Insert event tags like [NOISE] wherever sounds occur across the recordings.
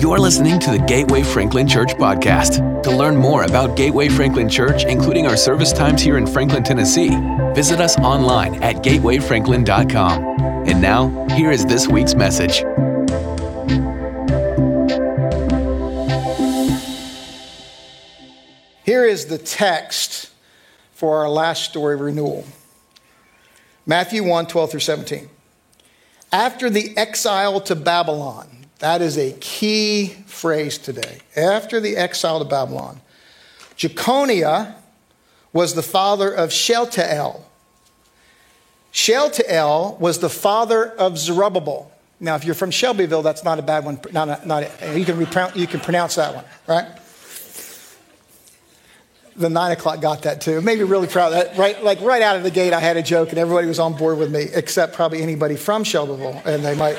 You're listening to the Gateway Franklin Church podcast. To learn more about Gateway Franklin Church, including our service times here in Franklin, Tennessee, visit us online at gatewayfranklin.com. And now, here is this week's message. Here is the text for our last story renewal Matthew 1 12 through 17. After the exile to Babylon, that is a key phrase today. After the exile to Babylon, Jeconiah was the father of Shealtiel. Shealtiel was the father of Zerubbabel. Now, if you're from Shelbyville, that's not a bad one. Not, not, you, can you can pronounce that one, right? The nine o'clock got that too. It made me really proud. That right, like right out of the gate, I had a joke, and everybody was on board with me, except probably anybody from Shelbyville, and they might,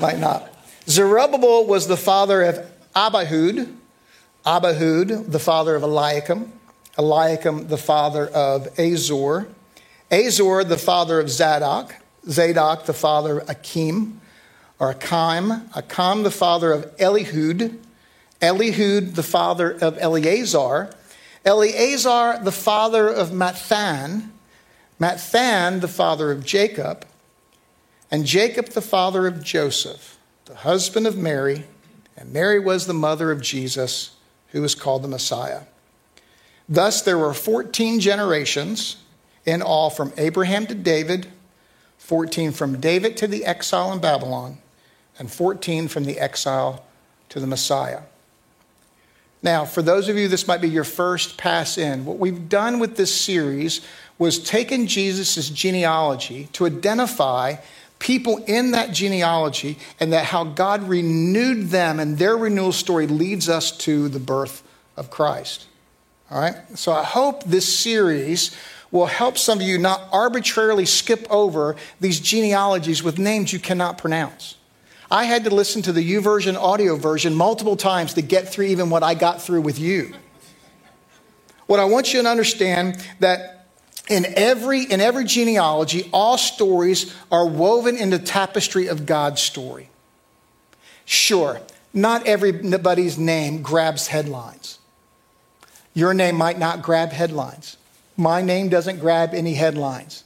might not. Zerubbabel was the father of Abihud, Abihud, the father of Eliakim, Eliakim, the father of Azor, Azor, the father of Zadok, Zadok, the father of Akim, or Achim, Achim, the father of Elihud, Elihud, the father of Eleazar, Eleazar, the father of Matthan, Matthan, the father of Jacob, and Jacob, the father of Joseph the husband of Mary, and Mary was the mother of Jesus, who was called the Messiah. Thus, there were 14 generations in all from Abraham to David, 14 from David to the exile in Babylon, and 14 from the exile to the Messiah. Now, for those of you, this might be your first pass in. What we've done with this series was taken Jesus' genealogy to identify people in that genealogy and that how God renewed them and their renewal story leads us to the birth of Christ. All right? So I hope this series will help some of you not arbitrarily skip over these genealogies with names you cannot pronounce. I had to listen to the YouVersion audio version multiple times to get through even what I got through with you. What I want you to understand that in every, in every genealogy, all stories are woven in the tapestry of God's story. Sure, not everybody's name grabs headlines. Your name might not grab headlines. My name doesn't grab any headlines.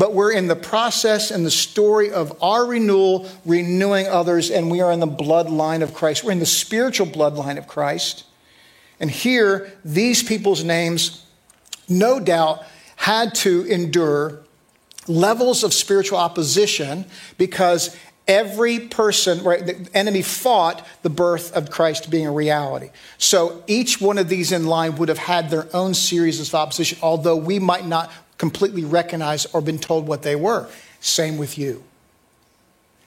But we're in the process and the story of our renewal, renewing others, and we are in the bloodline of Christ. We're in the spiritual bloodline of Christ. And here, these people's names, no doubt, had to endure levels of spiritual opposition because every person, right, the enemy fought the birth of Christ being a reality. So each one of these in line would have had their own series of opposition, although we might not completely recognized or been told what they were. Same with you.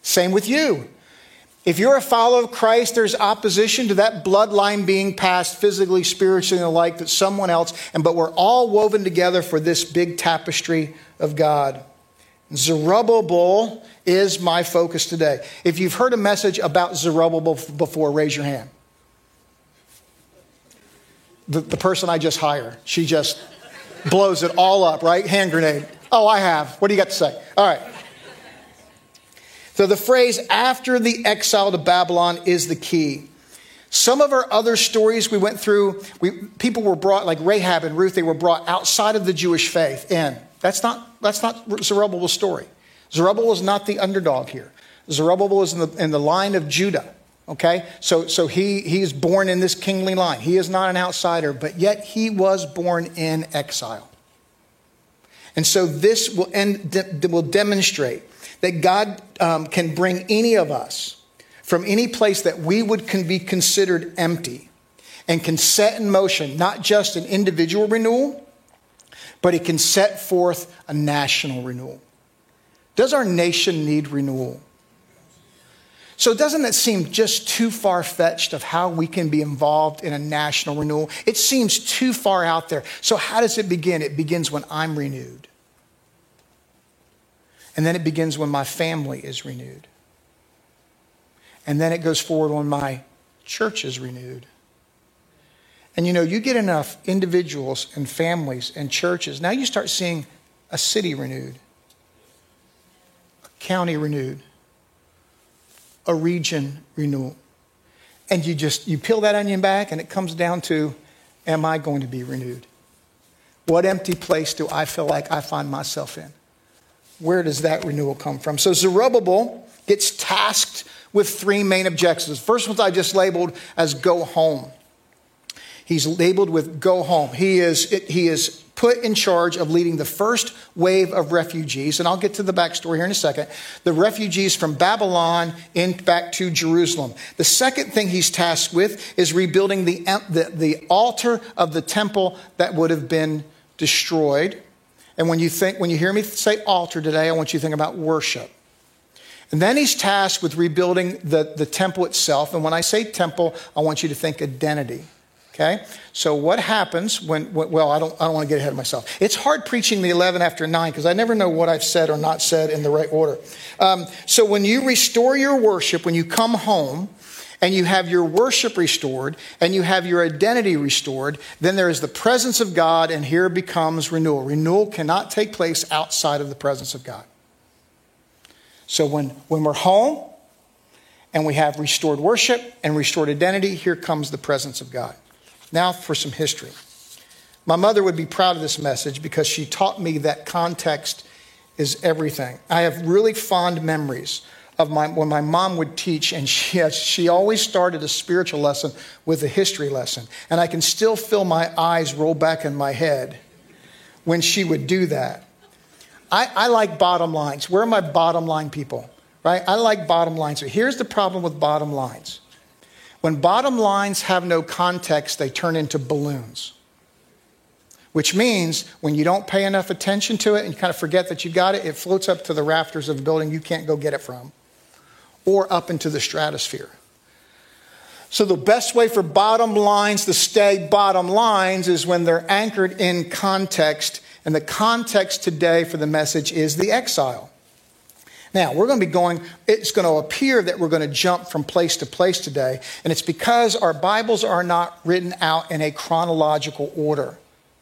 Same with you. If you're a follower of Christ, there's opposition to that bloodline being passed physically, spiritually, and the like that someone else, and but we're all woven together for this big tapestry of God. Zerubbabel is my focus today. If you've heard a message about Zerubbabel before, raise your hand. The, the person I just hired, she just blows it all up, right? Hand grenade. Oh, I have. What do you got to say? All right. So the phrase after the exile to Babylon is the key. Some of our other stories we went through, we, people were brought, like Rahab and Ruth, they were brought outside of the Jewish faith in. That's not, that's not Zerubbabel's story. Zerubbabel is not the underdog here. Zerubbabel is in the, in the line of Judah. Okay? So, so he, he is born in this kingly line. He is not an outsider, but yet he was born in exile. And so this will, end, de, will demonstrate that God um, can bring any of us from any place that we would can be considered empty and can set in motion not just an individual renewal, but it can set forth a national renewal. Does our nation need renewal? So, doesn't it seem just too far fetched of how we can be involved in a national renewal? It seems too far out there. So, how does it begin? It begins when I'm renewed. And then it begins when my family is renewed. And then it goes forward when my church is renewed. And you know, you get enough individuals and families and churches, now you start seeing a city renewed, a county renewed, a region renewal. And you just you peel that onion back and it comes down to am I going to be renewed? What empty place do I feel like I find myself in? Where does that renewal come from? So Zerubbabel gets tasked with three main objectives. First one I just labeled as go home. He's labeled with go home. He is, he is put in charge of leading the first wave of refugees, and I'll get to the backstory here in a second. The refugees from Babylon in back to Jerusalem. The second thing he's tasked with is rebuilding the, the, the altar of the temple that would have been destroyed. And when you think, when you hear me say altar today, I want you to think about worship. And then he's tasked with rebuilding the, the temple itself. And when I say temple, I want you to think identity. Okay? So what happens when, well, I don't, I don't want to get ahead of myself. It's hard preaching the 11 after 9 because I never know what I've said or not said in the right order. Um, so when you restore your worship, when you come home, and you have your worship restored and you have your identity restored, then there is the presence of God, and here becomes renewal. Renewal cannot take place outside of the presence of God. So when, when we're home and we have restored worship and restored identity, here comes the presence of God. Now for some history. My mother would be proud of this message because she taught me that context is everything. I have really fond memories of my, when my mom would teach, and she, she always started a spiritual lesson with a history lesson. And I can still feel my eyes roll back in my head when she would do that. I, I like bottom lines. Where are my bottom line people? Right? I like bottom lines. So here's the problem with bottom lines when bottom lines have no context, they turn into balloons. Which means when you don't pay enough attention to it and you kind of forget that you got it, it floats up to the rafters of a building you can't go get it from, or up into the stratosphere. So, the best way for bottom lines to stay bottom lines is when they're anchored in context. And the context today for the message is the exile. Now, we're going to be going, it's going to appear that we're going to jump from place to place today, and it's because our Bibles are not written out in a chronological order.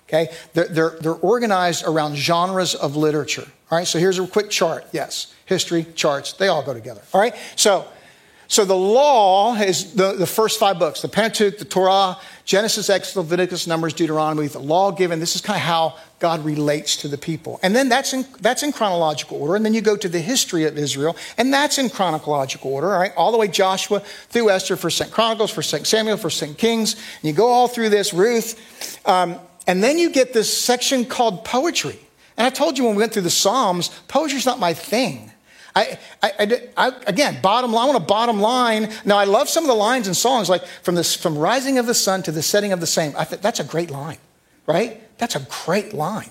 Okay? They're, they're, they're organized around genres of literature. All right, so here's a quick chart. Yes, history, charts, they all go together. All right, so so the law is the, the first five books the Pentateuch, the Torah, Genesis, Exodus, Leviticus, Numbers, Deuteronomy, the law given. This is kind of how God relates to the people. And then that's in, that's in chronological order. And then you go to the history of Israel, and that's in chronological order, all right? All the way Joshua through Esther, First Chronicles, First Samuel, First Kings. And you go all through this, Ruth. Um, and then you get this section called poetry. And I told you when we went through the Psalms, poetry's not my thing. I, I, I, again, bottom line, I want a bottom line. Now, I love some of the lines in songs, like from, this, from rising of the sun to the setting of the same. I think that's a great line, right? That's a great line.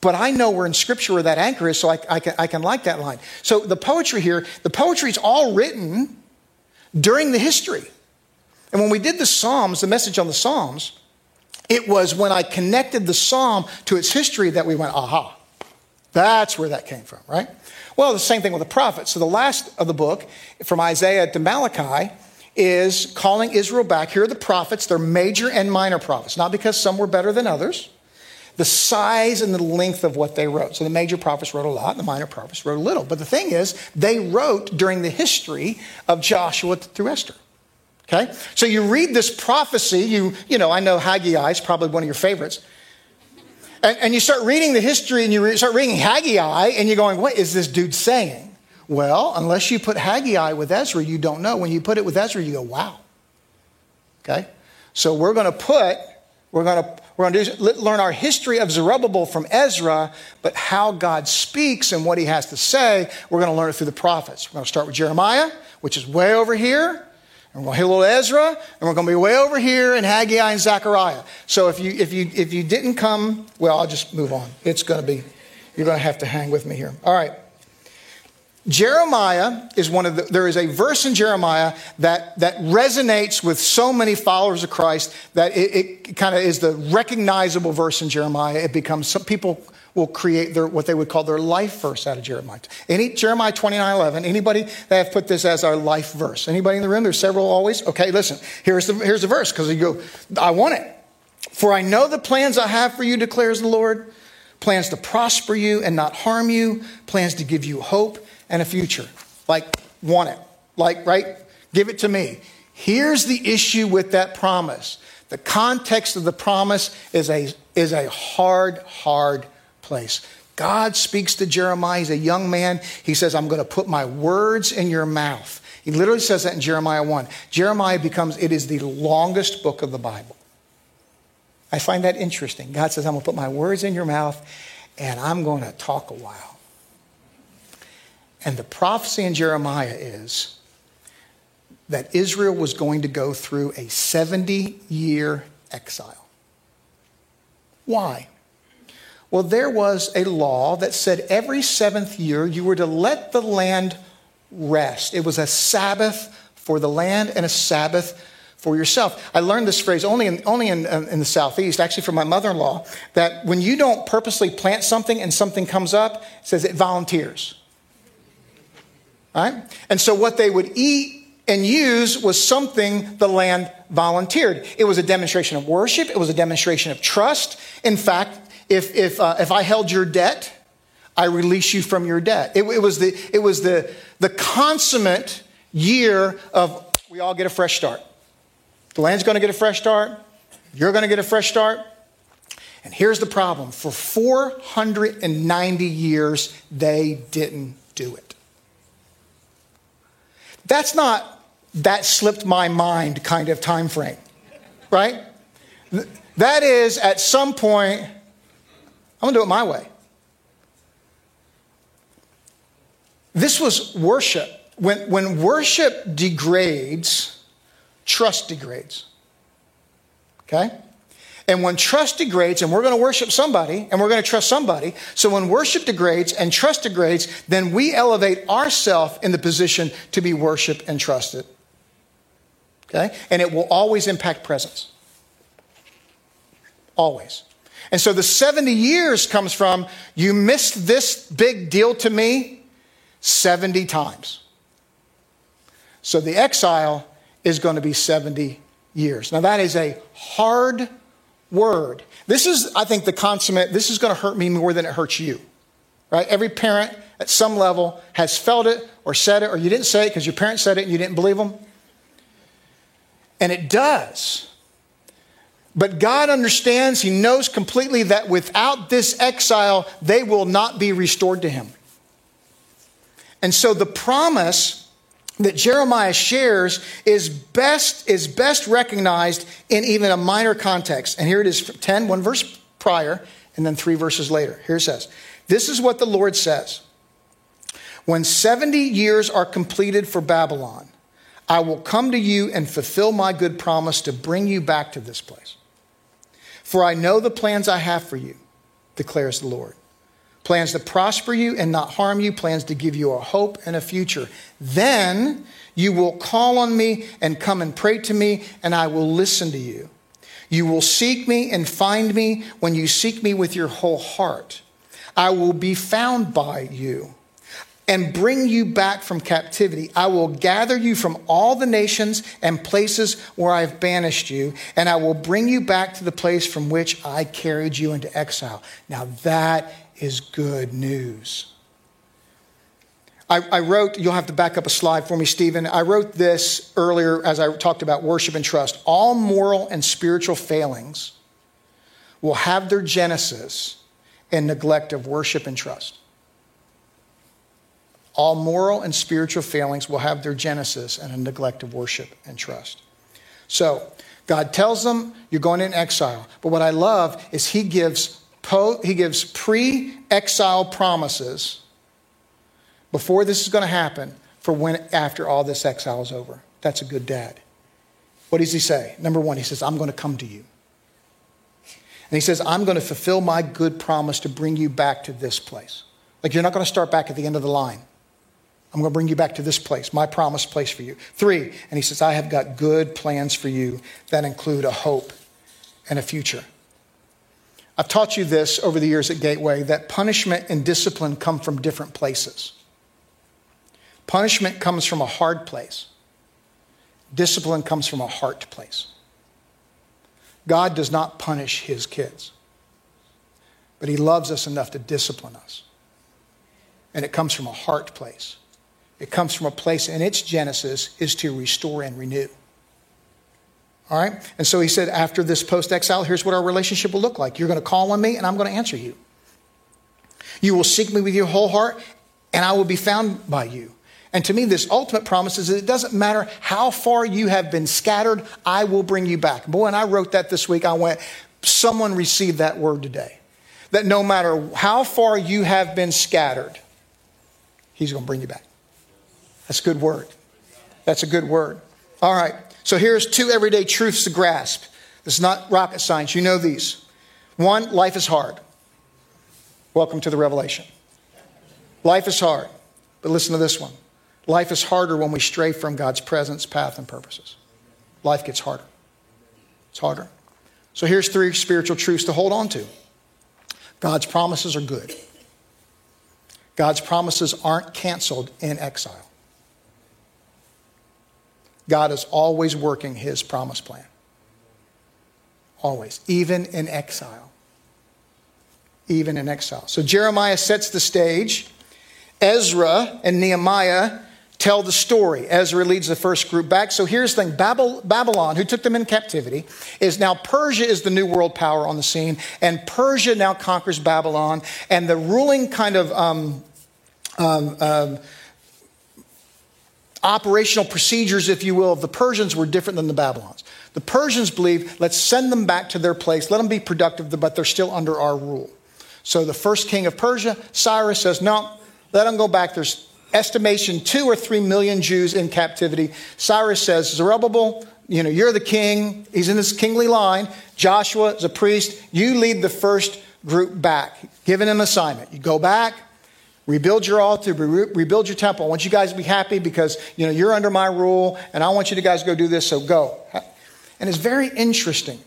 But I know where in Scripture where that anchor is, so I, I, can, I can like that line. So the poetry here, the poetry is all written during the history. And when we did the Psalms, the message on the Psalms, it was when I connected the Psalm to its history that we went, aha, that's where that came from, right? Well, the same thing with the prophets. So the last of the book, from Isaiah to Malachi, is calling Israel back. Here are the prophets. They're major and minor prophets, not because some were better than others. The size and the length of what they wrote. So the major prophets wrote a lot, the minor prophets wrote a little. But the thing is, they wrote during the history of Joshua through Esther. Okay? So you read this prophecy, you, you know, I know Haggai is probably one of your favorites. And, and you start reading the history and you re- start reading Haggai and you're going, what is this dude saying? Well, unless you put Haggai with Ezra, you don't know. When you put it with Ezra, you go, wow. Okay? So we're going to put, we're going to, we're going to learn our history of Zerubbabel from Ezra, but how God speaks and what he has to say, we're going to learn it through the prophets. We're going to start with Jeremiah, which is way over here. And we're going to hit a little Ezra, and we're going to be way over here in Haggai and Zechariah. So if you, if you, if you didn't come, well, I'll just move on. It's going to be, you're going to have to hang with me here. All right. Jeremiah is one of the, there is a verse in Jeremiah that, that resonates with so many followers of Christ that it, it kind of is the recognizable verse in Jeremiah. It becomes, some people will create their, what they would call their life verse out of Jeremiah. Any, Jeremiah 29 11, anybody that have put this as our life verse? Anybody in the room? There's several always. Okay, listen, here's the, here's the verse because you go, I want it. For I know the plans I have for you, declares the Lord plans to prosper you and not harm you, plans to give you hope and a future. Like, want it. Like, right? Give it to me. Here's the issue with that promise. The context of the promise is a, is a hard, hard place. God speaks to Jeremiah. He's a young man. He says, I'm going to put my words in your mouth. He literally says that in Jeremiah 1. Jeremiah becomes, it is the longest book of the Bible. I find that interesting. God says, I'm going to put my words in your mouth and I'm going to talk a while. And the prophecy in Jeremiah is that Israel was going to go through a 70 year exile. Why? Well, there was a law that said every seventh year you were to let the land rest. It was a Sabbath for the land and a Sabbath for yourself. I learned this phrase only in, only in, um, in the Southeast, actually from my mother in law, that when you don't purposely plant something and something comes up, it says it volunteers. Right? And so what they would eat and use was something the land volunteered. It was a demonstration of worship, it was a demonstration of trust. In fact, if, if, uh, if I held your debt, I release you from your debt. It, it, was, the, it was the, the consummate year of we all get a fresh start. The land's going to get a fresh start. You're going to get a fresh start. And here's the problem for 490 years, they didn't do it. That's not that slipped my mind kind of time frame, right? That is at some point, I'm going to do it my way. This was worship. When, when worship degrades, trust degrades. Okay? And when trust degrades, and we're going to worship somebody, and we're going to trust somebody, so when worship degrades and trust degrades, then we elevate ourselves in the position to be worshiped and trusted. Okay? And it will always impact presence. Always. And so the 70 years comes from you missed this big deal to me, 70 times. So the exile is going to be 70 years. Now, that is a hard word. This is, I think, the consummate, this is going to hurt me more than it hurts you. Right? Every parent at some level has felt it or said it, or you didn't say it because your parents said it and you didn't believe them. And it does. But God understands, He knows completely that without this exile, they will not be restored to Him. And so the promise that Jeremiah shares is best, is best recognized in even a minor context. And here it is 10, one verse prior, and then three verses later. Here it says, This is what the Lord says. When 70 years are completed for Babylon, I will come to you and fulfill my good promise to bring you back to this place. For I know the plans I have for you, declares the Lord plans to prosper you and not harm you, plans to give you a hope and a future. Then you will call on me and come and pray to me, and I will listen to you. You will seek me and find me when you seek me with your whole heart. I will be found by you and bring you back from captivity. I will gather you from all the nations and places where I've banished you, and I will bring you back to the place from which I carried you into exile. Now that is good news. I, I, wrote, you'll have to back up a slide for me, Stephen. I wrote this earlier as I talked about worship and trust. All moral and spiritual failings will have their genesis in neglect of worship and trust. All moral and spiritual failings will have their genesis in a neglect of worship and trust. So, God tells them you're going in exile. But what I love is He gives po- he gives pre exile promises before this is going to happen for when after all this exile is over. That's a good dad. What does he say? Number one, he says, I'm going to come to you. And he says, I'm going to fulfill my good promise to bring you back to this place. Like you're not going to start back at the end of the line. I'm going to bring you back to this place, my promised place for you. Three, and he says, I have got good plans for you that include a hope and a future. I've taught you this over the years at Gateway that punishment and discipline come from different places. Punishment comes from a hard place, discipline comes from a heart place. God does not punish his kids, but he loves us enough to discipline us. And it comes from a heart place. It comes from a place in its genesis is to restore and renew. All right? And so he said, after this post exile, here's what our relationship will look like. You're going to call on me, and I'm going to answer you. You will seek me with your whole heart, and I will be found by you. And to me, this ultimate promise is that it doesn't matter how far you have been scattered, I will bring you back. Boy, and I wrote that this week. I went, someone received that word today. That no matter how far you have been scattered, he's going to bring you back. That's a good word. That's a good word. All right. So here's two everyday truths to grasp. This is not rocket science. You know these. One, life is hard. Welcome to the revelation. Life is hard. But listen to this one. Life is harder when we stray from God's presence, path, and purposes. Life gets harder. It's harder. So here's three spiritual truths to hold on to God's promises are good, God's promises aren't canceled in exile. God is always working his promise plan. Always, even in exile. Even in exile. So Jeremiah sets the stage. Ezra and Nehemiah tell the story. Ezra leads the first group back. So here's the thing Babylon, who took them in captivity, is now Persia is the new world power on the scene, and Persia now conquers Babylon. And the ruling kind of um, um, um, operational procedures, if you will, of the Persians were different than the Babylons. The Persians believed, let's send them back to their place, let them be productive, but they're still under our rule. So the first king of Persia, Cyrus, says, no, let them go back. There's estimation two or three million Jews in captivity. Cyrus says, Zerubbabel, you know, you're the king. He's in this kingly line. Joshua is a priest. You lead the first group back. Given him assignment. You go back, rebuild your altar, re- rebuild your temple. I want you guys to be happy because, you know, you're under my rule and I want you to guys go do this, so go. And it's very interesting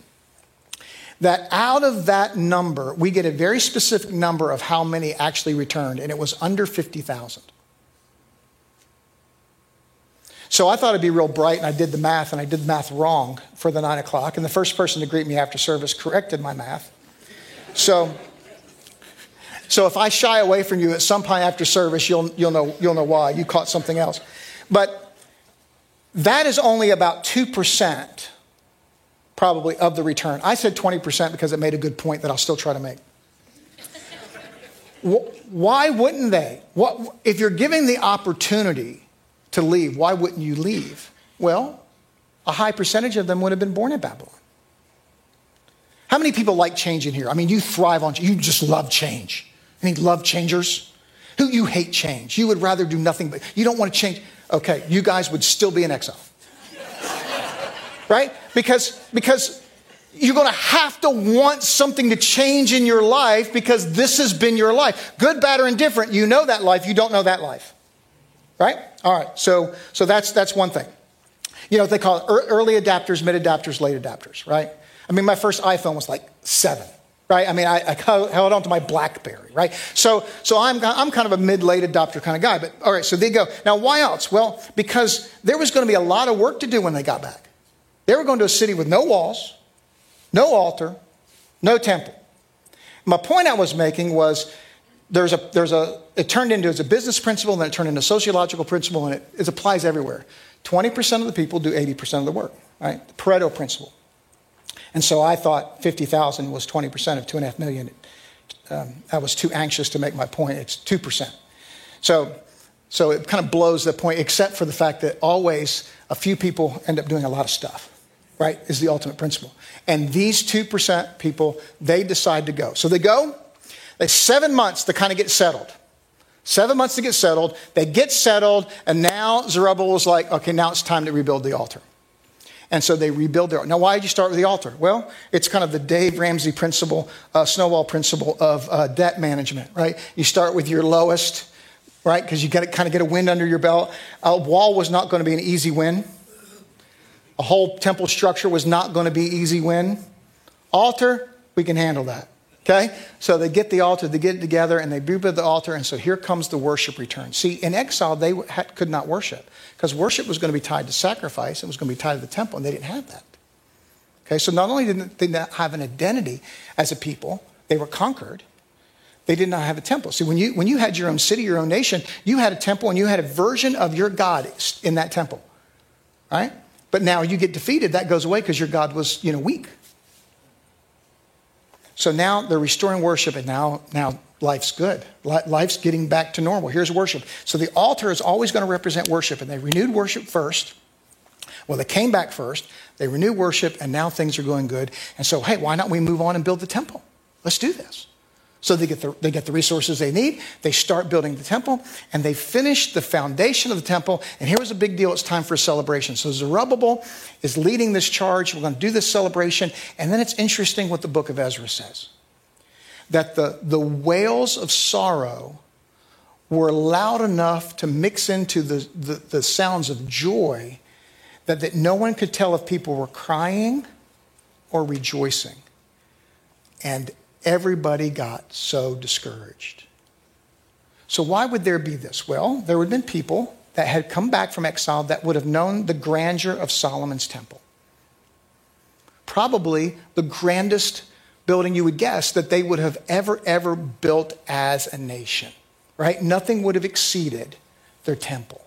that out of that number, we get a very specific number of how many actually returned, and it was under 50,000. So I thought it'd be real bright, and I did the math, and I did the math wrong for the nine o'clock. And the first person to greet me after service corrected my math. So, so if I shy away from you at some point after service, you'll, you'll, know, you'll know why. You caught something else. But that is only about 2% probably of the return. I said 20% because it made a good point that I'll still try to make. Why wouldn't they? What, if you're giving the opportunity, to leave. Why wouldn't you leave? Well, a high percentage of them would have been born in Babylon. How many people like change in here? I mean, you thrive on change. you just love change. Any love changers? Who you hate change? You would rather do nothing but you don't want to change. Okay, you guys would still be in exile. right? Because because you're going to have to want something to change in your life because this has been your life. Good, bad, or indifferent, you know that life, you don't know that life. Right? All right. So, so that's, that's one thing. You know, what they call it early adapters, mid adapters, late adapters, right? I mean, my first iPhone was like seven, right? I mean, I, I held on to my Blackberry, right? So, so I'm, I'm kind of a mid late adopter kind of guy. But all right, so they go. Now, why else? Well, because there was going to be a lot of work to do when they got back. They were going to a city with no walls, no altar, no temple. My point I was making was there's a, there's a, it turned into as a business principle, and then it turned into a sociological principle, and it, it applies everywhere. 20% of the people do 80% of the work, right? The Pareto principle. And so I thought 50,000 was 20% of 2.5 million. Um, I was too anxious to make my point. It's 2%. So, so it kind of blows the point, except for the fact that always a few people end up doing a lot of stuff, right? Is the ultimate principle. And these 2% people, they decide to go. So they go, it's seven months to kind of get settled. Seven months to get settled. They get settled, and now Zerubbabel is like, okay, now it's time to rebuild the altar. And so they rebuild their. Now, why did you start with the altar? Well, it's kind of the Dave Ramsey principle, uh, snowball principle of uh, debt management, right? You start with your lowest, right? Because you got to kind of get a wind under your belt. A wall was not going to be an easy win. A whole temple structure was not going to be easy win. Altar, we can handle that. Okay? So they get the altar, they get it together, and they build the altar, and so here comes the worship return. See, in exile, they had, could not worship because worship was going to be tied to sacrifice, it was going to be tied to the temple, and they didn't have that. Okay, so not only did they not have an identity as a people, they were conquered, they did not have a temple. See, when you, when you had your own city, your own nation, you had a temple and you had a version of your God in that temple, right? But now you get defeated, that goes away because your God was, you know, weak. So now they're restoring worship, and now, now life's good. Life's getting back to normal. Here's worship. So the altar is always going to represent worship, and they renewed worship first. Well, they came back first, they renewed worship, and now things are going good. And so, hey, why not we move on and build the temple? Let's do this. So they get, the, they get the resources they need, they start building the temple, and they finish the foundation of the temple. And here was a big deal it's time for a celebration. So Zerubbabel is leading this charge. We're going to do this celebration. And then it's interesting what the book of Ezra says that the, the wails of sorrow were loud enough to mix into the, the, the sounds of joy that, that no one could tell if people were crying or rejoicing. And everybody got so discouraged. So, why would there be this? Well, there would have been people that had come back from exile that would have known the grandeur of Solomon's temple. Probably the grandest building you would guess that they would have ever, ever built as a nation, right? Nothing would have exceeded their temple.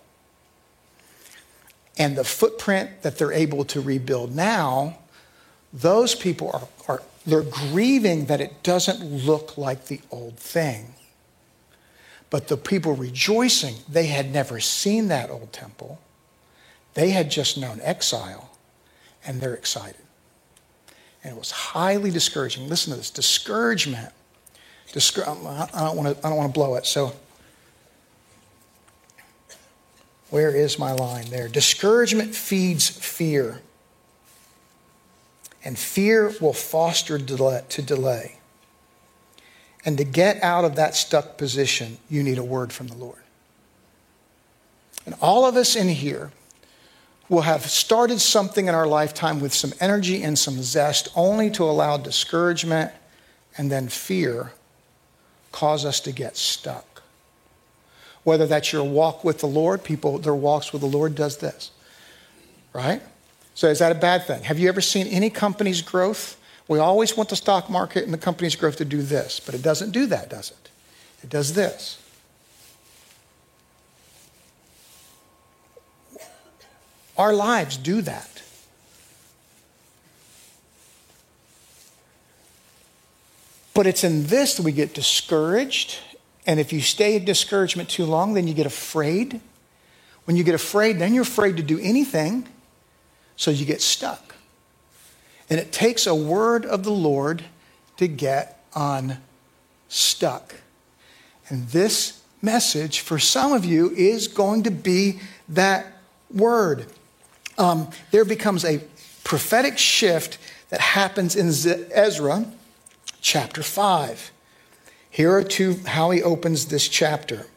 And the footprint that they're able to rebuild now, those people are, are they're grieving that it doesn't look like the old thing. But the people rejoicing, they had never seen that old temple. They had just known exile, and they're excited. And it was highly discouraging. Listen to this discouragement. Discour- I don't want to I don't want to blow it. So, where is my line there? Discouragement feeds fear and fear will foster to delay. And to get out of that stuck position, you need a word from the Lord. And all of us in here will have started something in our lifetime with some energy and some zest, only to allow discouragement and then fear cause us to get stuck. Whether that's your walk with the Lord, people, their walks with the Lord does this, right? So is that a bad thing? Have you ever seen any company's growth? We always want the stock market and the company's growth to do this, but it doesn't do that, does it? It does this. Our lives do that. But it's in this that we get discouraged. And if you stay in discouragement too long, then you get afraid. When you get afraid, then you're afraid to do anything. So you get stuck. And it takes a word of the Lord to get unstuck. And this message for some of you is going to be that word. Um, there becomes a prophetic shift that happens in Ezra chapter 5. Here are two how he opens this chapter.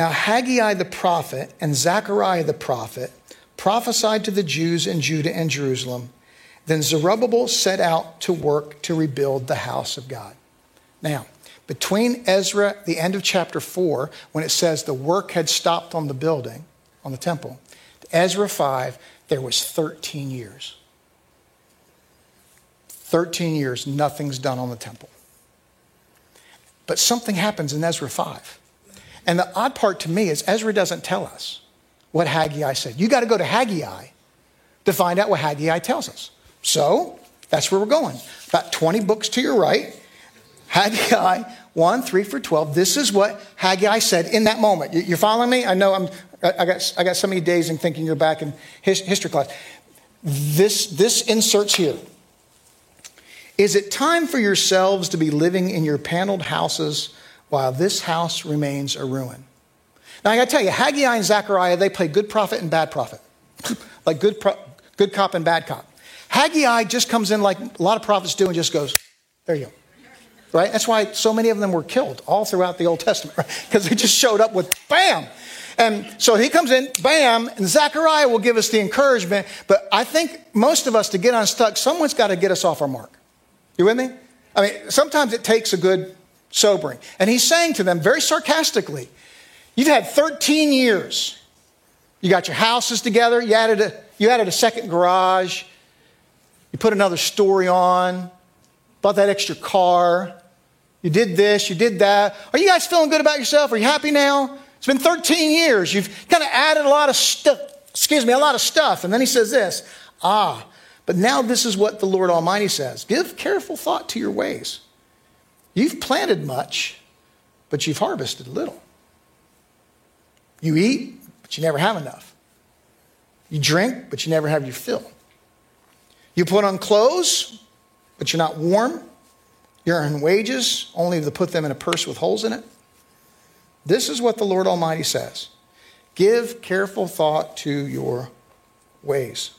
Now, Haggai the prophet and Zechariah the prophet prophesied to the Jews in Judah and Jerusalem. Then Zerubbabel set out to work to rebuild the house of God. Now, between Ezra, the end of chapter 4, when it says the work had stopped on the building, on the temple, Ezra 5, there was 13 years. 13 years, nothing's done on the temple. But something happens in Ezra 5. And the odd part to me is Ezra doesn't tell us what Haggai said. You got to go to Haggai to find out what Haggai tells us. So that's where we're going. About 20 books to your right. Haggai 1, 3 for 12. This is what Haggai said in that moment. You're following me? I know I'm, I got, I got so many days in thinking you're back in history class. This, this inserts here. Is it time for yourselves to be living in your paneled houses while this house remains a ruin? Now, I got to tell you, Haggai and Zechariah, they play good prophet and bad prophet, [LAUGHS] like good, pro- good cop and bad cop. Haggai just comes in like a lot of prophets do and just goes, there you go. Right? That's why so many of them were killed all throughout the Old Testament, [LAUGHS] right? Because they just showed up with bam. And so he comes in, bam, and Zechariah will give us the encouragement. But I think most of us to get unstuck, someone's got to get us off our mark. You with me? I mean, sometimes it takes a good sobering. And he's saying to them very sarcastically, You've had 13 years. You got your houses together. You added a, you added a second garage. You put another story on. Bought that extra car. You did this, you did that. Are you guys feeling good about yourself? Are you happy now? It's been 13 years. You've kind of added a lot of stuff, excuse me, a lot of stuff. And then he says this Ah, but now this is what the Lord Almighty says Give careful thought to your ways. You've planted much, but you've harvested little. You eat, but you never have enough. You drink, but you never have your fill. You put on clothes, but you're not warm. You earn wages only to put them in a purse with holes in it. This is what the Lord Almighty says Give careful thought to your ways.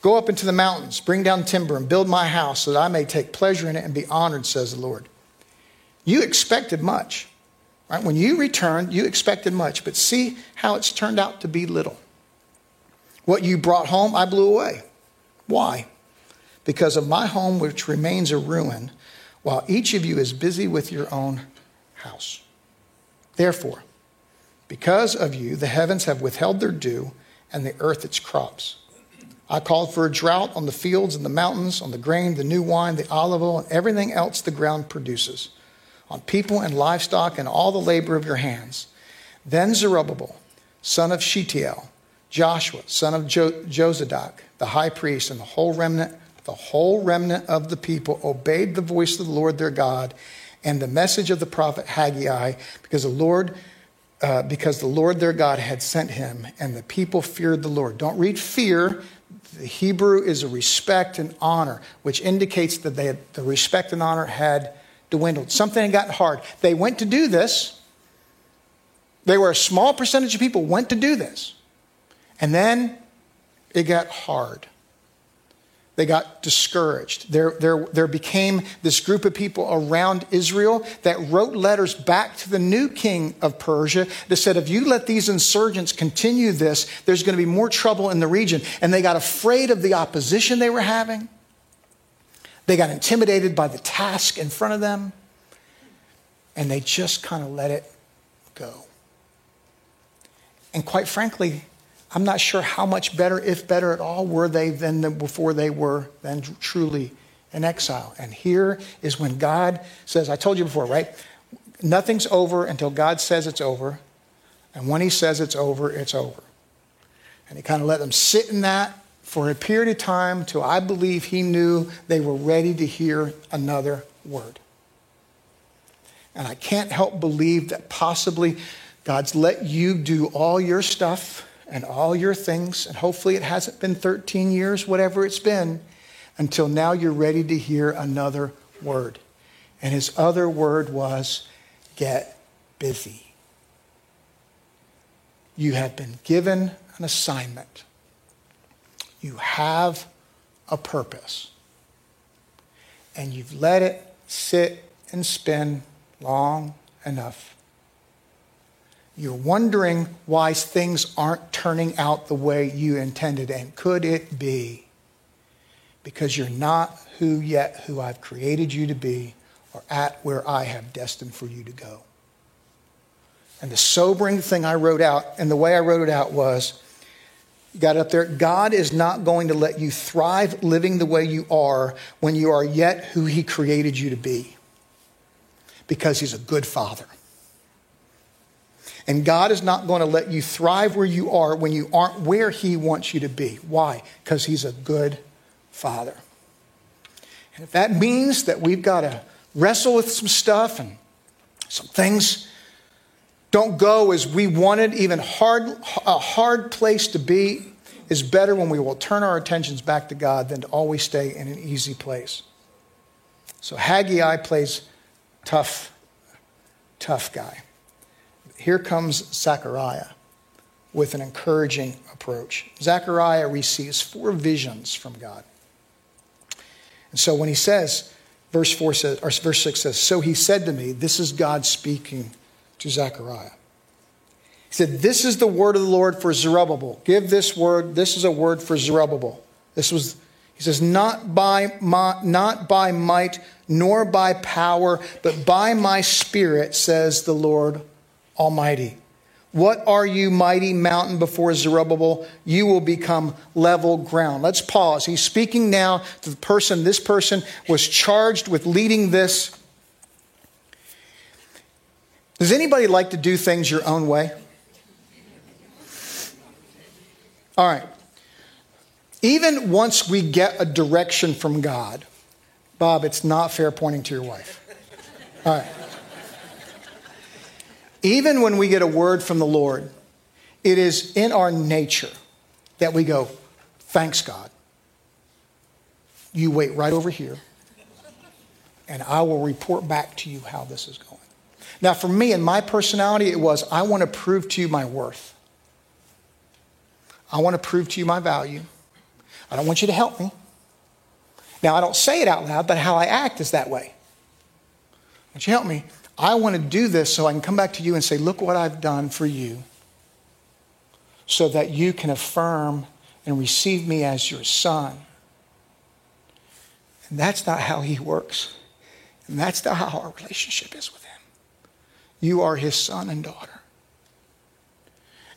Go up into the mountains, bring down timber, and build my house so that I may take pleasure in it and be honored, says the Lord. You expected much. Right? When you returned, you expected much, but see how it's turned out to be little. What you brought home, I blew away. Why? Because of my home, which remains a ruin, while each of you is busy with your own house. Therefore, because of you, the heavens have withheld their dew, and the earth its crops. I called for a drought on the fields and the mountains, on the grain, the new wine, the olive oil, and everything else the ground produces, on people and livestock and all the labor of your hands. Then Zerubbabel, son of Shealtiel, Joshua, son of jo- Jozadak, the high priest, and the whole remnant, the whole remnant of the people obeyed the voice of the Lord their God and the message of the prophet Haggai, because the Lord uh, because the Lord their God had sent him, and the people feared the Lord. Don't read fear. The Hebrew is a respect and honor, which indicates that they had, the respect and honor had dwindled. Something had gotten hard. They went to do this. They were a small percentage of people went to do this. And then it got hard. They got discouraged. There, there, there became this group of people around Israel that wrote letters back to the new king of Persia that said, if you let these insurgents continue this, there's going to be more trouble in the region. And they got afraid of the opposition they were having. They got intimidated by the task in front of them. And they just kind of let it go. And quite frankly, I'm not sure how much better, if better at all, were they than the, before they were then truly in exile. And here is when God says, I told you before, right? Nothing's over until God says it's over. And when He says it's over, it's over. And He kind of let them sit in that for a period of time till I believe He knew they were ready to hear another word. And I can't help believe that possibly God's let you do all your stuff and all your things, and hopefully it hasn't been 13 years, whatever it's been, until now you're ready to hear another word. And his other word was get busy. You have been given an assignment, you have a purpose, and you've let it sit and spin long enough you're wondering why things aren't turning out the way you intended. And could it be because you're not who yet who I've created you to be or at where I have destined for you to go? And the sobering thing I wrote out, and the way I wrote it out was, got up there. God is not going to let you thrive living the way you are when you are yet who He created you to be because He's a good Father. And God is not going to let you thrive where you are when you aren't where He wants you to be. Why? Because He's a good Father. And if that means that we've got to wrestle with some stuff and some things don't go as we wanted, even hard, a hard place to be is better when we will turn our attentions back to God than to always stay in an easy place. So Haggai plays tough, tough guy here comes Zechariah with an encouraging approach. Zechariah receives four visions from God. And so when he says, verse 4 says, or verse 6 says, So he said to me, This is God speaking to Zechariah. He said, This is the word of the Lord for Zerubbabel. Give this word, this is a word for Zerubbabel. This was, he says, not by, my, not by might nor by power, but by my spirit, says the Lord Almighty. What are you, mighty mountain before Zerubbabel? You will become level ground. Let's pause. He's speaking now to the person. This person was charged with leading this Does anybody like to do things your own way? All right. Even once we get a direction from God, Bob, it's not fair pointing to your wife. All right. Even when we get a word from the Lord, it is in our nature that we go, Thanks, God. You wait right over here, and I will report back to you how this is going. Now, for me and my personality, it was I want to prove to you my worth. I want to prove to you my value. I don't want you to help me. Now, I don't say it out loud, but how I act is that way. Would you help me? I want to do this so I can come back to you and say, Look what I've done for you, so that you can affirm and receive me as your son. And that's not how he works. And that's not how our relationship is with him. You are his son and daughter.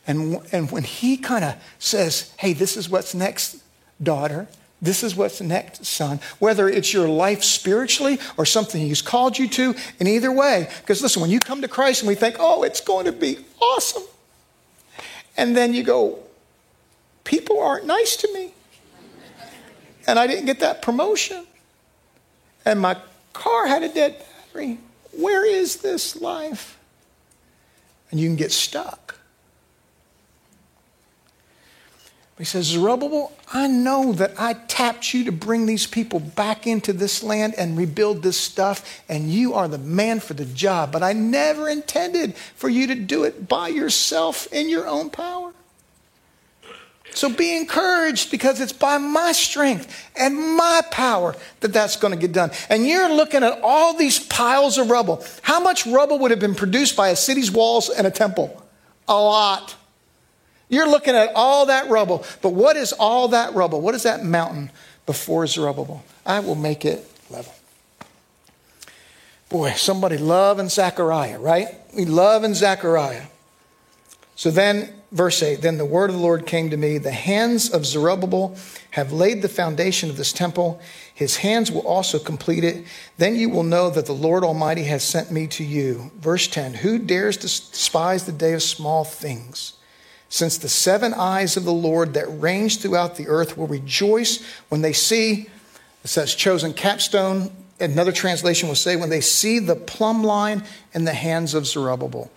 And, and when he kind of says, hey, this is what's next, daughter, this is what's next, son. Whether it's your life spiritually or something he's called you to, in either way. Because listen, when you come to Christ and we think, oh, it's going to be awesome. And then you go, people aren't nice to me. And I didn't get that promotion. And my car had a dead battery. Where is this life? And you can get stuck. He says, Zerubbabel, I know that I tapped you to bring these people back into this land and rebuild this stuff, and you are the man for the job. But I never intended for you to do it by yourself in your own power. So be encouraged because it's by my strength and my power that that's going to get done. And you're looking at all these piles of rubble. How much rubble would have been produced by a city's walls and a temple? A lot. You're looking at all that rubble. But what is all that rubble? What is that mountain before Zerubbabel? I will make it level. Boy, somebody loving Zechariah, right? We love in Zechariah. So then, verse 8 Then the word of the Lord came to me The hands of Zerubbabel have laid the foundation of this temple. His hands will also complete it. Then you will know that the Lord Almighty has sent me to you. Verse 10 Who dares to despise the day of small things? since the seven eyes of the Lord that range throughout the earth will rejoice when they see, it says chosen capstone. Another translation will say, when they see the plumb line in the hands of Zerubbabel.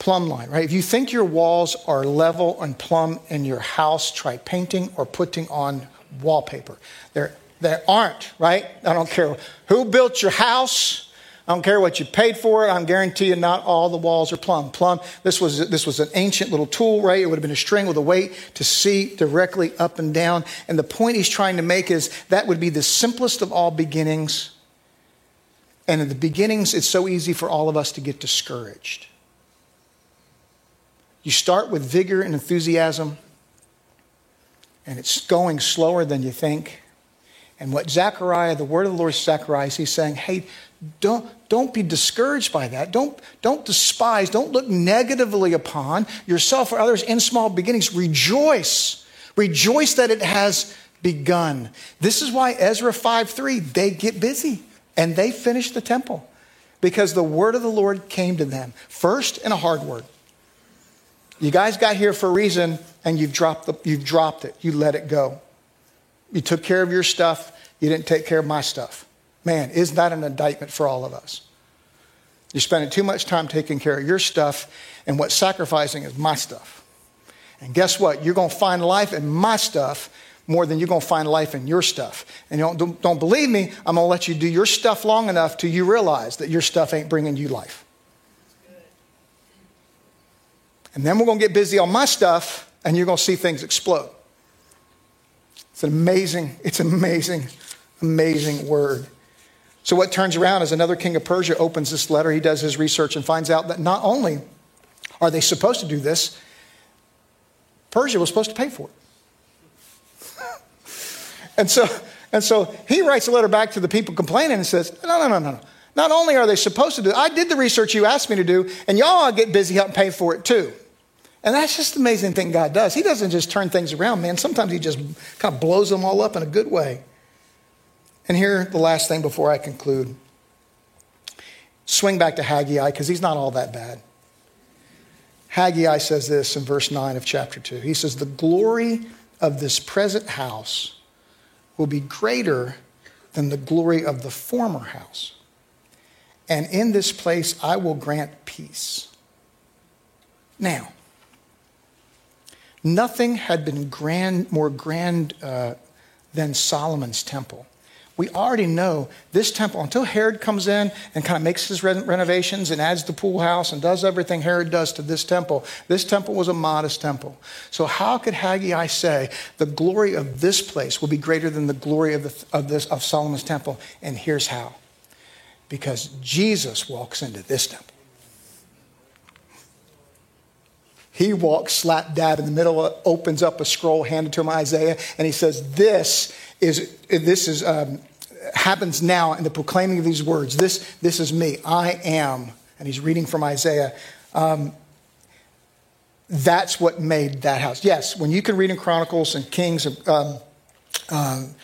Plumb line, right? If you think your walls are level and plumb in your house, try painting or putting on wallpaper. They're, they aren't, right? I don't care who built your house. I don't care what you paid for it. I'm guarantee you not all the walls are plumb. Plumb, this was, this was an ancient little tool, right? It would have been a string with a weight to see directly up and down. And the point he's trying to make is that would be the simplest of all beginnings. And in the beginnings, it's so easy for all of us to get discouraged. You start with vigor and enthusiasm, and it's going slower than you think. And what Zechariah, the word of the Lord Zechariah, he's saying, hey, don't, don't be discouraged by that. Don't, don't despise, don't look negatively upon yourself or others in small beginnings. Rejoice. Rejoice that it has begun. This is why Ezra 5 3, they get busy and they finish the temple because the word of the Lord came to them. First, in a hard word. You guys got here for a reason and you've dropped, the, you've dropped it. You let it go. You took care of your stuff. You didn't take care of my stuff. Man, isn't that an indictment for all of us? You're spending too much time taking care of your stuff, and what's sacrificing is my stuff. And guess what? You're going to find life in my stuff more than you're going to find life in your stuff. And you don't, don't, don't believe me, I'm going to let you do your stuff long enough till you realize that your stuff ain't bringing you life. And then we're going to get busy on my stuff, and you're going to see things explode. It's an amazing, it's an amazing, amazing word. So, what turns around is another king of Persia opens this letter. He does his research and finds out that not only are they supposed to do this, Persia was supposed to pay for it. [LAUGHS] and, so, and so he writes a letter back to the people complaining and says, No, no, no, no, no. Not only are they supposed to do it, I did the research you asked me to do, and y'all get busy helping pay for it too. And that's just the amazing thing God does. He doesn't just turn things around, man. Sometimes He just kind of blows them all up in a good way. And here, the last thing before I conclude. swing back to Haggai because he's not all that bad. Haggai says this in verse 9 of chapter 2. He says, The glory of this present house will be greater than the glory of the former house. And in this place I will grant peace. Now, nothing had been grand, more grand uh, than Solomon's temple we already know this temple, until Herod comes in and kind of makes his renovations and adds the pool house and does everything Herod does to this temple, this temple was a modest temple. So, how could Haggai say the glory of this place will be greater than the glory of, the, of, this, of Solomon's temple? And here's how because Jesus walks into this temple. He walks slap dab in the middle, opens up a scroll handed to him, Isaiah, and he says, This is, this is um, happens now in the proclaiming of these words. This, this is me. I am. And he's reading from Isaiah. Um, that's what made that house. Yes, when you can read in Chronicles and Kings, um, um,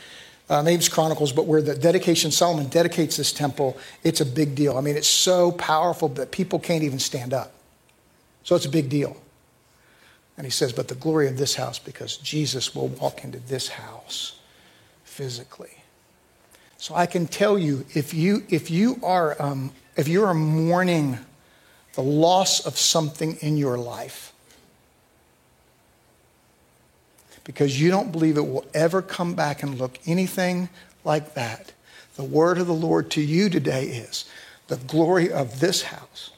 uh, it's Chronicles, but where the dedication, Solomon dedicates this temple, it's a big deal. I mean, it's so powerful that people can't even stand up. So it's a big deal. And he says, but the glory of this house, because Jesus will walk into this house physically. So I can tell you, if you, if you, are, um, if you are mourning the loss of something in your life, because you don't believe it will ever come back and look anything like that, the word of the Lord to you today is the glory of this house,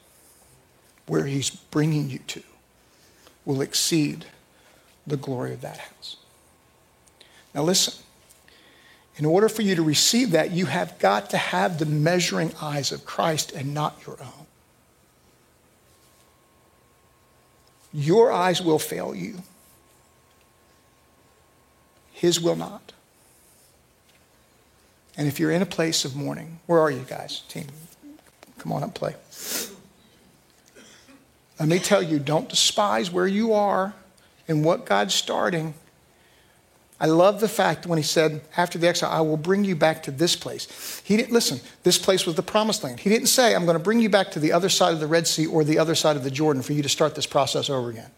where He's bringing you to, will exceed the glory of that house. Now, listen. In order for you to receive that, you have got to have the measuring eyes of Christ and not your own. Your eyes will fail you, His will not. And if you're in a place of mourning, where are you guys, team? Come on up, play. Let me tell you, don't despise where you are and what God's starting. I love the fact when he said, after the exile, I will bring you back to this place. He didn't, listen, this place was the promised land. He didn't say, I'm going to bring you back to the other side of the Red Sea or the other side of the Jordan for you to start this process over again.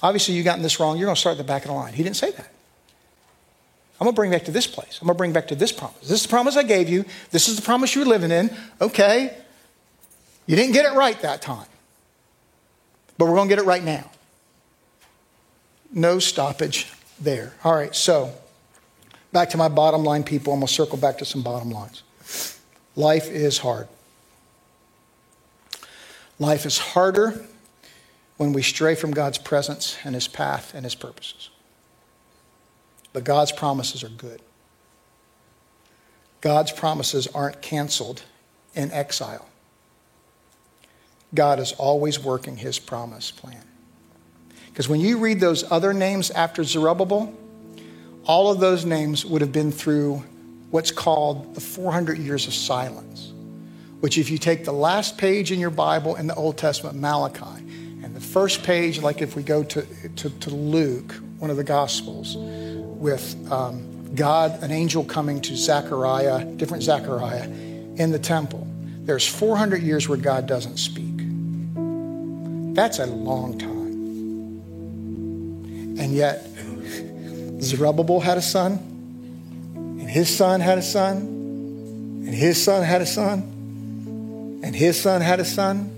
Obviously, you've gotten this wrong. You're going to start at the back of the line. He didn't say that. I'm going to bring back to this place. I'm going to bring back to this promise. This is the promise I gave you. This is the promise you were living in. Okay. You didn't get it right that time. But we're going to get it right now. No stoppage there. All right, so back to my bottom line, people. I'm going to circle back to some bottom lines. Life is hard. Life is harder when we stray from God's presence and His path and His purposes. But God's promises are good. God's promises aren't canceled in exile. God is always working His promise plan. Because when you read those other names after Zerubbabel, all of those names would have been through what's called the 400 years of silence, which, if you take the last page in your Bible in the Old Testament, Malachi, and the first page, like if we go to, to, to Luke, one of the Gospels, with um, God, an angel coming to Zechariah, different Zechariah, in the temple, there's 400 years where God doesn't speak. That's a long time. And yet, Zerubbabel had a son, and his son had a son, and his son had a son, and his son had a son.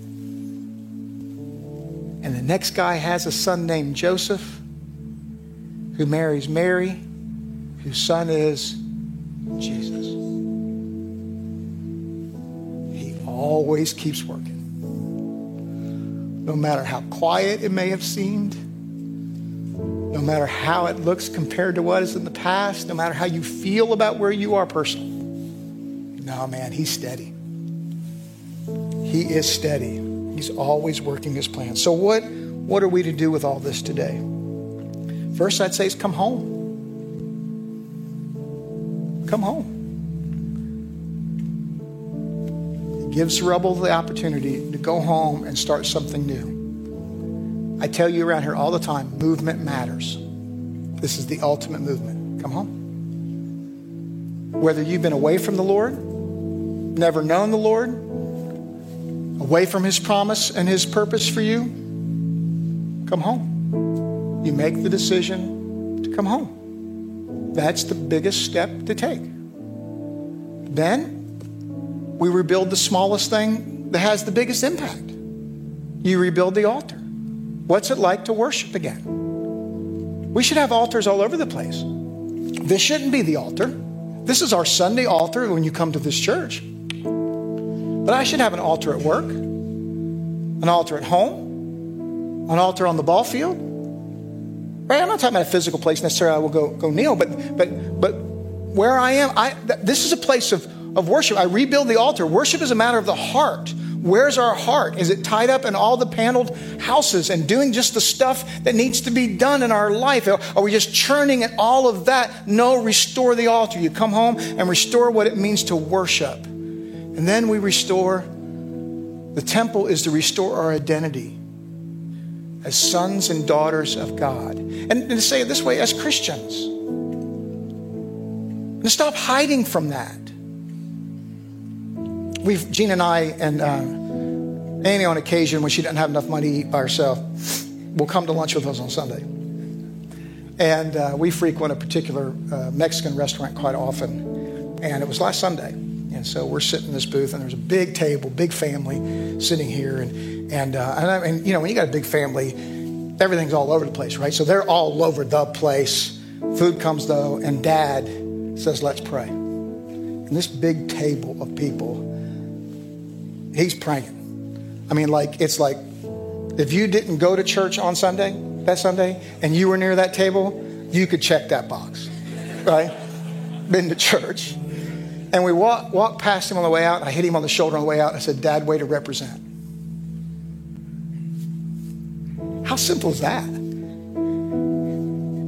And the next guy has a son named Joseph who marries Mary, whose son is Jesus. He always keeps working. No matter how quiet it may have seemed, no matter how it looks compared to what is in the past, no matter how you feel about where you are personally. No, man, he's steady. He is steady. He's always working his plan. So, what, what are we to do with all this today? First, I'd say is come home. Come home. It gives Rebel the opportunity to go home and start something new. I tell you around here all the time movement matters. This is the ultimate movement. Come home. Whether you've been away from the Lord, never known the Lord, away from His promise and His purpose for you, come home. You make the decision to come home. That's the biggest step to take. Then we rebuild the smallest thing that has the biggest impact. You rebuild the altar. What's it like to worship again? We should have altars all over the place. This shouldn't be the altar. This is our Sunday altar when you come to this church. But I should have an altar at work, an altar at home, an altar on the ball field. Right? I'm not talking about a physical place necessarily. I will go, go kneel, but, but, but where I am, I, this is a place of, of worship. I rebuild the altar. Worship is a matter of the heart. Where's our heart? Is it tied up in all the paneled houses and doing just the stuff that needs to be done in our life? Are we just churning at all of that? No, restore the altar. You come home and restore what it means to worship. And then we restore. The temple is to restore our identity as sons and daughters of God. And, and to say it this way, as Christians. And stop hiding from that we've Gina and I and uh, Annie on occasion when she doesn't have enough money to eat by herself will come to lunch with us on Sunday. And uh, we frequent a particular uh, Mexican restaurant quite often. And it was last Sunday. And so we're sitting in this booth, and there's a big table, big family sitting here. And, and, uh, and, I, and, you know, when you got a big family, everything's all over the place, right? So they're all over the place. Food comes, though, and dad says, Let's pray. And this big table of people he's praying. I mean, like, it's like if you didn't go to church on Sunday, that Sunday, and you were near that table, you could check that box, right? Been to church. And we walked walk past him on the way out. I hit him on the shoulder on the way out. I said, Dad, way to represent. How simple is that?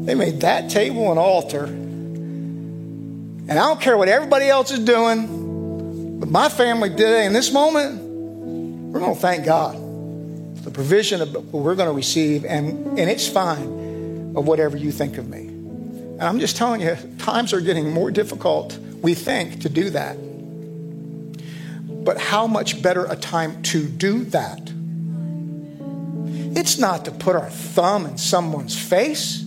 They made that table an altar. And I don't care what everybody else is doing. But my family today, in this moment, we're going to thank God for the provision of what we're going to receive, and, and it's fine of whatever you think of me. And I'm just telling you, times are getting more difficult, we think, to do that. But how much better a time to do that? It's not to put our thumb in someone's face,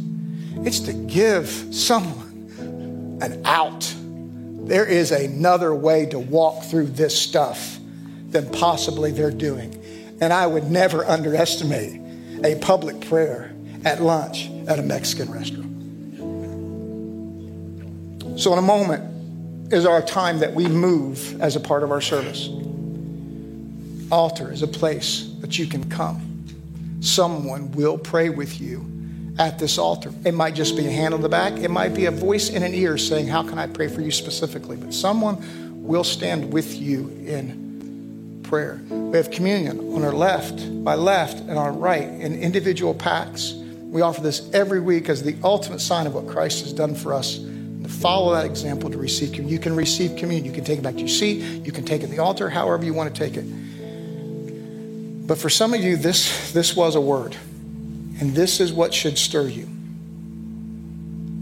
it's to give someone an out there is another way to walk through this stuff than possibly they're doing. And I would never underestimate a public prayer at lunch at a Mexican restaurant. So, in a moment, is our time that we move as a part of our service. Altar is a place that you can come. Someone will pray with you at this altar. It might just be a hand on the back, it might be a voice in an ear saying, How can I pray for you specifically? But someone will stand with you in prayer. We have communion on our left, by left, and our right in individual packs. We offer this every week as the ultimate sign of what Christ has done for us. Follow that example to receive communion. You can receive communion. You can take it back to your seat. You can take it to the altar, however you want to take it. But for some of you, this, this was a word. And this is what should stir you.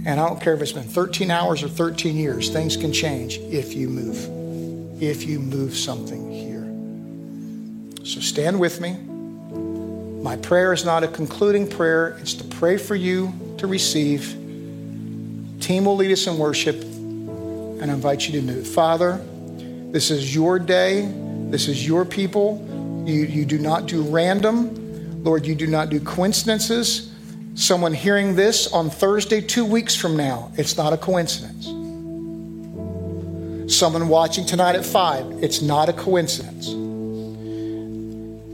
And I don't care if it's been 13 hours or 13 years, things can change if you move. If you move something here. So stand with me. My prayer is not a concluding prayer, it's to pray for you to receive. Team will lead us in worship and I invite you to move. Father, this is your day, this is your people. You, you do not do random. Lord, you do not do coincidences. Someone hearing this on Thursday, two weeks from now, it's not a coincidence. Someone watching tonight at five, it's not a coincidence.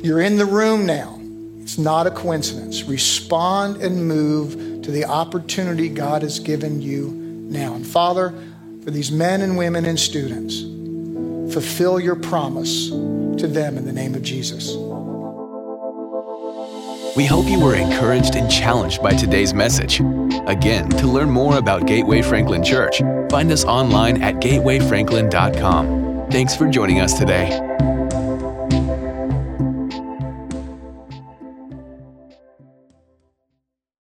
You're in the room now, it's not a coincidence. Respond and move to the opportunity God has given you now. And Father, for these men and women and students, fulfill your promise to them in the name of Jesus. We hope you were encouraged and challenged by today's message. Again, to learn more about Gateway Franklin Church, find us online at gatewayfranklin.com. Thanks for joining us today.